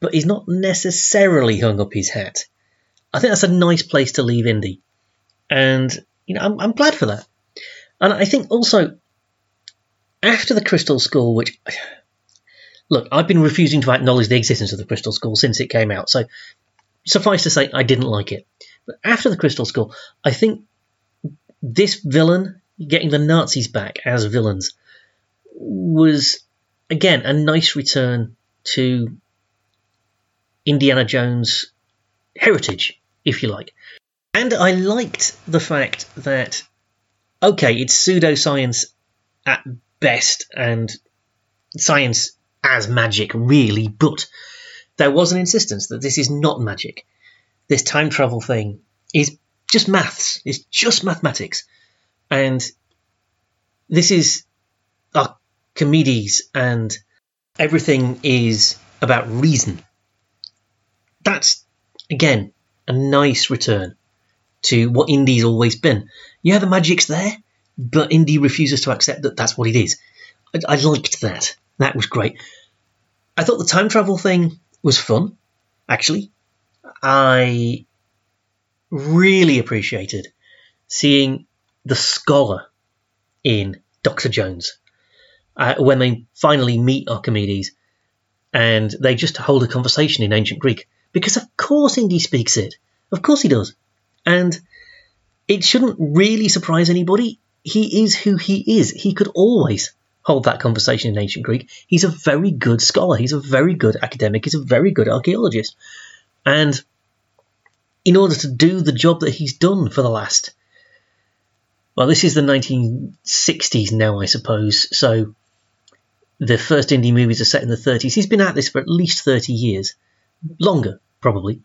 but he's not necessarily hung up his hat. I think that's a nice place to leave Indy, and you know I'm, I'm glad for that. And I think also after the Crystal Skull, which look, I've been refusing to acknowledge the existence of the Crystal Skull since it came out, so suffice to say, I didn't like it. But after the Crystal Skull, I think this villain getting the Nazis back as villains was again a nice return to Indiana Jones heritage, if you like. And I liked the fact that okay, it's pseudoscience at best and science as magic, really, but there was an insistence that this is not magic. This time travel thing is just maths, it's just mathematics. And this is Archimedes, and everything is about reason. That's, again, a nice return to what Indy's always been. Yeah, the magic's there, but Indy refuses to accept that that's what it is. I, I liked that. That was great. I thought the time travel thing was fun, actually. I really appreciated seeing the scholar in Dr. Jones uh, when they finally meet Archimedes and they just hold a conversation in ancient Greek. Because of course Indy speaks it. Of course he does. And it shouldn't really surprise anybody. He is who he is. He could always hold that conversation in ancient Greek. He's a very good scholar. He's a very good academic. He's a very good archaeologist. And in order to do the job that he's done for the last, well, this is the 1960s now, I suppose. So the first Indy movies are set in the 30s. He's been at this for at least 30 years, longer, probably.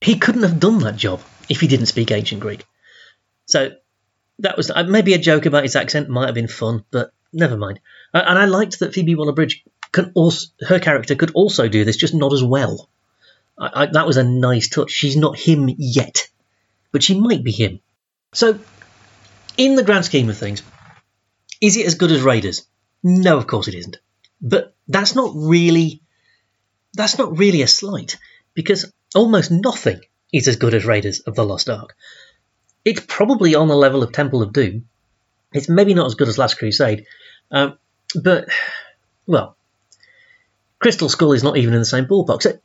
He couldn't have done that job if he didn't speak ancient Greek. So that was uh, maybe a joke about his accent might have been fun, but never mind. And I liked that Phoebe Waller-Bridge can also her character could also do this, just not as well. I, I, that was a nice touch. She's not him yet, but she might be him. So, in the grand scheme of things, is it as good as Raiders? No, of course it isn't. But that's not really that's not really a slight because almost nothing is as good as Raiders of the Lost Ark. It's probably on the level of Temple of Doom. It's maybe not as good as Last Crusade, um, but well, Crystal Skull is not even in the same ballpark. So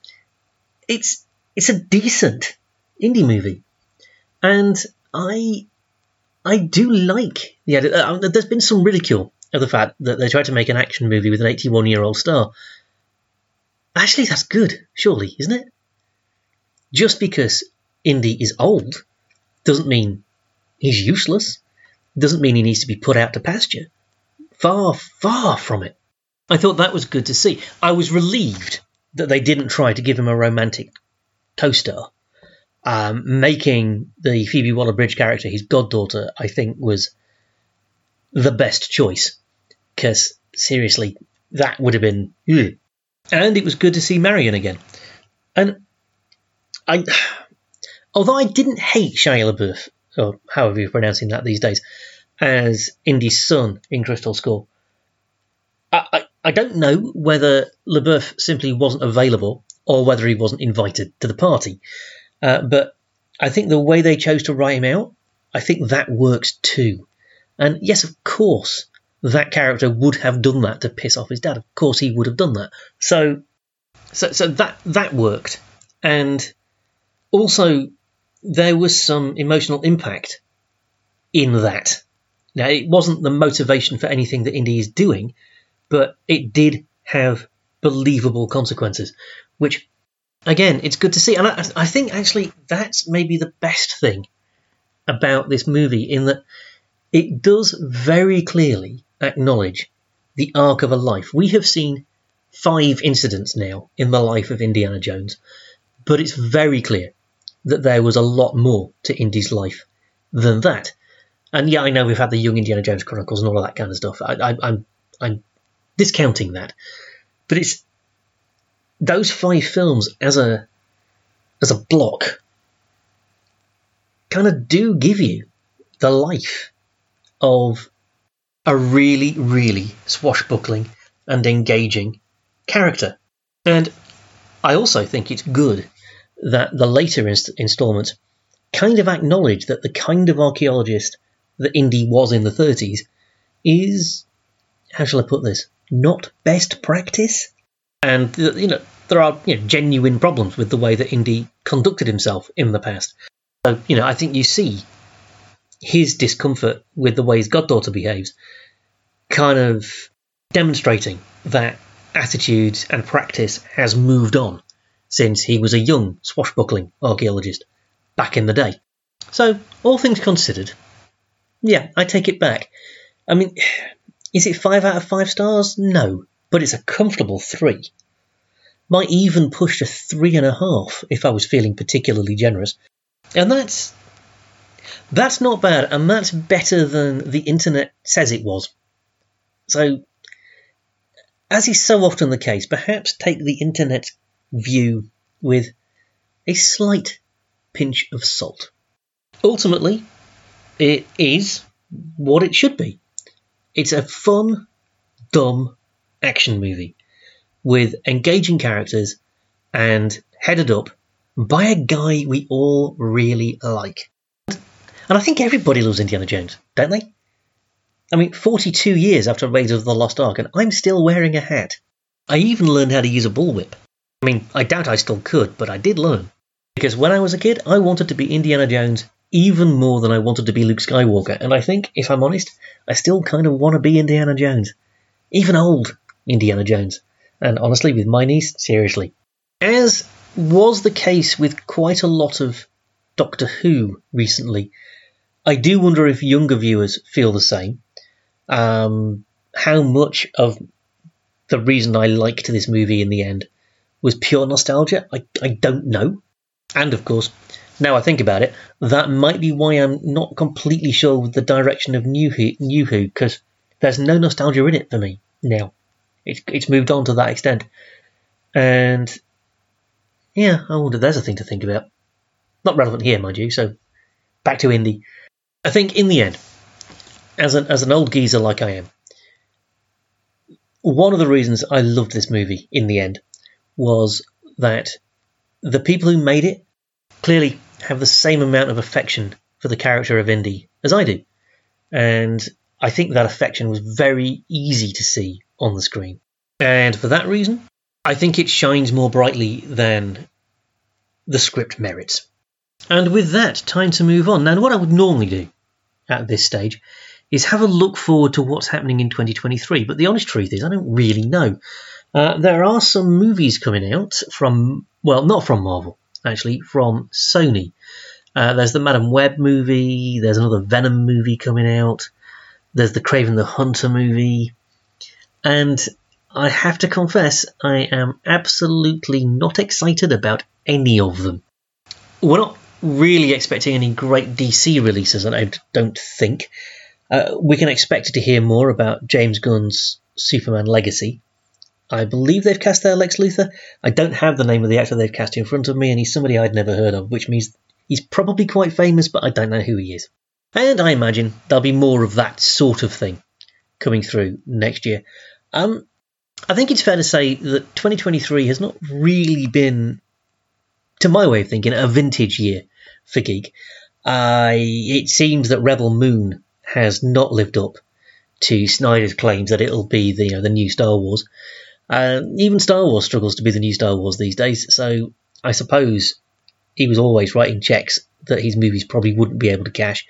it's it's a decent indie movie, and I I do like the edit. Uh, there's been some ridicule of the fact that they tried to make an action movie with an 81 year old star. Actually, that's good, surely, isn't it? Just because Indy is old doesn't mean he's useless. Doesn't mean he needs to be put out to pasture. Far, far from it. I thought that was good to see. I was relieved that they didn't try to give him a romantic co-star. Um, making the Phoebe Waller-Bridge character his goddaughter, I think, was the best choice. Because seriously, that would have been. Ugh. And it was good to see Marion again. And I, although I didn't hate Shia LaBeouf, or however you're pronouncing that these days, as Indy's son in Crystal Skull, I, I, I don't know whether LaBeouf simply wasn't available or whether he wasn't invited to the party. Uh, but I think the way they chose to write him out, I think that works too. And yes, of course, that character would have done that to piss off his dad. Of course, he would have done that. So, so, so that that worked, and also there was some emotional impact in that. Now, it wasn't the motivation for anything that Indy is doing, but it did have believable consequences, which again, it's good to see. And I, I think actually that's maybe the best thing about this movie in that it does very clearly acknowledge the arc of a life. We have seen five incidents now in the life of Indiana Jones, but it's very clear that there was a lot more to Indy's life than that. And yeah, I know we've had the Young Indiana Jones Chronicles and all of that kind of stuff. I, I, I'm I'm discounting that, but it's those five films as a as a block kind of do give you the life of a really, really swashbuckling and engaging character. And I also think it's good that the later inst- installments kind of acknowledge that the kind of archaeologist that Indy was in the 30s is, how shall I put this, not best practice. And, you know, there are you know, genuine problems with the way that Indy conducted himself in the past. So, you know, I think you see his discomfort with the way his goddaughter behaves, kind of demonstrating that attitude and practice has moved on since he was a young, swashbuckling archaeologist back in the day. So, all things considered, yeah, I take it back. I mean, is it five out of five stars? No, but it's a comfortable three. Might even push to three and a half if I was feeling particularly generous. And that's that's not bad, and that's better than the internet says it was. So, as is so often the case, perhaps take the internet view with a slight pinch of salt. Ultimately, it is what it should be. It's a fun, dumb action movie with engaging characters and headed up by a guy we all really like. And I think everybody loves Indiana Jones, don't they? I mean, 42 years after Raiders of the Lost Ark, and I'm still wearing a hat. I even learned how to use a bullwhip. I mean, I doubt I still could, but I did learn. Because when I was a kid, I wanted to be Indiana Jones even more than I wanted to be Luke Skywalker, and I think, if I'm honest, I still kind of want to be Indiana Jones. Even old Indiana Jones. And honestly, with my niece, seriously. As was the case with quite a lot of Doctor Who recently, I do wonder if younger viewers feel the same. Um, how much of the reason I liked this movie in the end was pure nostalgia, I, I don't know. And of course, now I think about it, that might be why I'm not completely sure with the direction of New Who, New Who, because there's no nostalgia in it for me now. It's, it's moved on to that extent. And yeah, I wonder there's a thing to think about. Not relevant here, mind you, so back to Indy. I think in the end, as an, as an old geezer like I am, one of the reasons I loved this movie in the end was that the people who made it clearly have the same amount of affection for the character of Indy as I do. And I think that affection was very easy to see on the screen. And for that reason, I think it shines more brightly than the script merits. And with that, time to move on. Now, what I would normally do at this stage is have a look forward to what's happening in 2023. But the honest truth is, I don't really know. Uh, there are some movies coming out from, well, not from Marvel, actually, from Sony. Uh, there's the Madame Web movie, there's another Venom movie coming out, there's the Kraven the Hunter movie, and I have to confess, I am absolutely not excited about any of them. We're not really expecting any great DC releases, and I don't think. Uh, we can expect to hear more about James Gunn's Superman Legacy. I believe they've cast their Lex Luthor. I don't have the name of the actor they've cast in front of me, and he's somebody I'd never heard of, which means he's probably quite famous, but I don't know who he is. And I imagine there'll be more of that sort of thing coming through next year. Um, I think it's fair to say that 2023 has not really been, to my way of thinking, a vintage year for Geek. Uh, it seems that Rebel Moon has not lived up to Snyder's claims that it'll be the you know, the new Star Wars. Uh, even Star Wars struggles to be the new Star Wars these days, so I suppose he was always writing checks that his movies probably wouldn't be able to cash.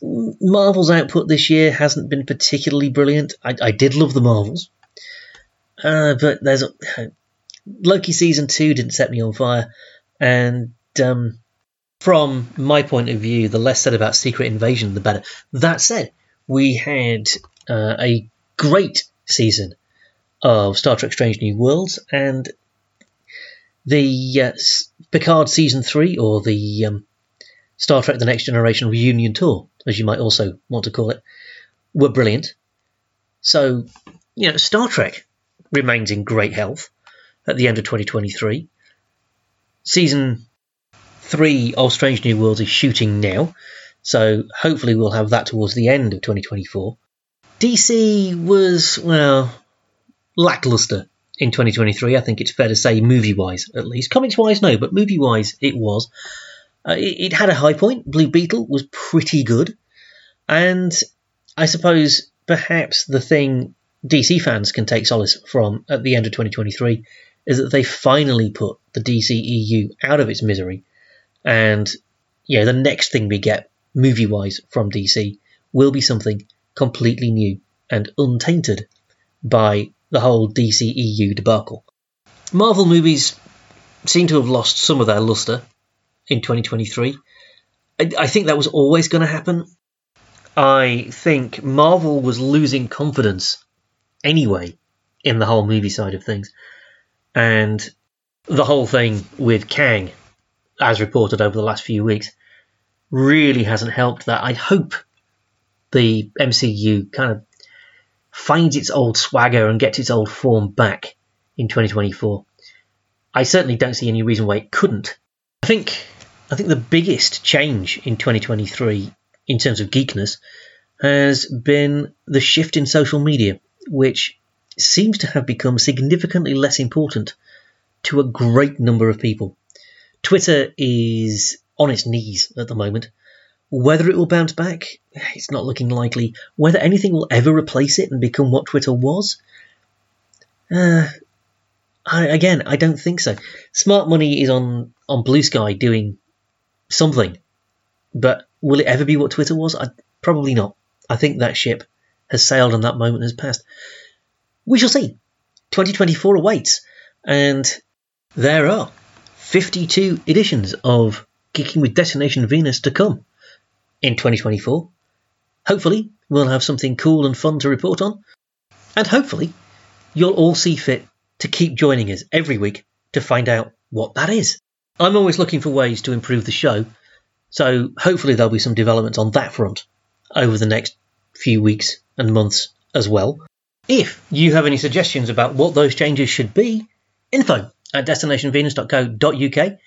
Marvel's output this year hasn't been particularly brilliant. I, I did love the Marvels, uh, but there's Loki season two didn't set me on fire, and um, from my point of view, the less said about Secret Invasion, the better. That said, we had uh, a great season of Star Trek Strange New Worlds, and the uh, Picard season three, or the um, Star Trek The Next Generation reunion tour, as you might also want to call it, were brilliant. So, you know, Star Trek remains in great health at the end of 2023. Season three of Strange New Worlds is shooting now, so hopefully we'll have that towards the end of 2024. DC was, well, lackluster in 2023. I think it's fair to say, movie wise at least. Comics wise, no, but movie wise, it was. Uh, it, it, had a high point. Blue Beetle was pretty good. And I suppose perhaps the thing DC fans can take solace from at the end of 2023 is that they finally put the DCEU out of its misery. And, yeah, the next thing we get, movie wise, from DC will be something completely new and untainted by the whole DCEU debacle. Marvel movies seem to have lost some of their luster in 2023. I, I think that was always going to happen. I think Marvel was losing confidence anyway in the whole movie side of things. And the whole thing with Kang, as reported over the last few weeks, really hasn't helped that. I hope the MCU kind of finds its old swagger and gets its old form back in 2024. I certainly don't see any reason why it couldn't. I think I think the biggest change in 2023 in terms of geekness has been the shift in social media, which seems to have become significantly less important to a great number of people. Twitter is on its knees at the moment. Whether it will bounce back, it's not looking likely. Whether anything will ever replace it and become what Twitter was, uh, I, again, I don't think so. Smart money is on, on Blue Sky doing something. But will it ever be what Twitter was? I, probably not. I think that ship has sailed and that moment has passed. We shall see. 2024 awaits, and there are 52 editions of Geeking with Destination Venus to come in 2024. Hopefully, we'll have something cool and fun to report on, and hopefully, you'll all see fit to keep joining us every week to find out what that is. I'm always looking for ways to improve the show, so hopefully there'll be some developments on that front over the next few weeks and months as well. If you have any suggestions about what those changes should be, info at destinationvenus.co.uk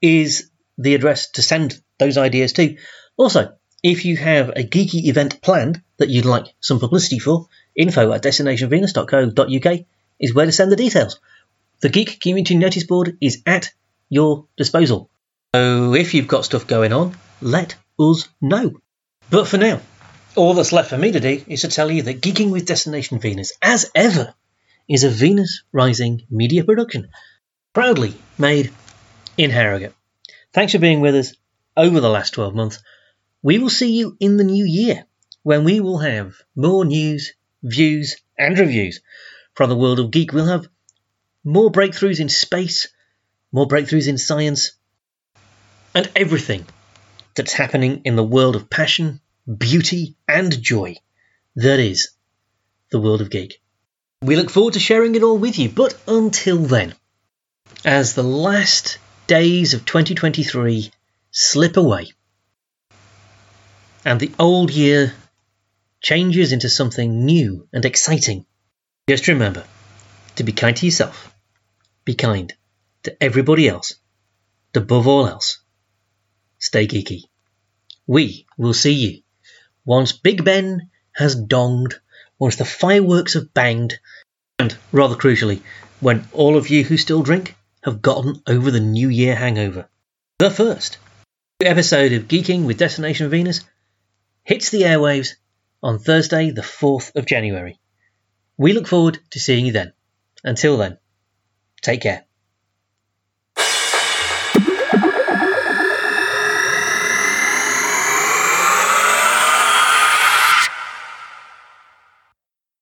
is the address to send those ideas to. Also, if you have a geeky event planned that you'd like some publicity for, info at destinationvenus.co.uk is where to send the details. The Geek Community Notice Board is at your disposal. So if you've got stuff going on, let us know. But for now, all that's left for me to do is to tell you that Geeking with Destination Venus, as ever, is a Venus Rising media production, proudly made in Harrogate. Thanks for being with us over the last 12 months. We will see you in the new year when we will have more news, views, and reviews from the world of geek. We'll have more breakthroughs in space, more breakthroughs in science, and everything that's happening in the world of passion, beauty, and joy. That is the world of geek. We look forward to sharing it all with you, but until then, as the last days of 2023 slip away and the old year changes into something new and exciting, just remember to be kind to yourself, be kind to everybody else. Above all else, stay geeky. We will see you once Big Ben has donged, once the fireworks have banged, and rather crucially, when all of you who still drink have gotten over the New Year hangover. The first episode of Geeking with Destination Venus hits the airwaves on Thursday, the 4th of January. We look forward to seeing you then. Until then, take care.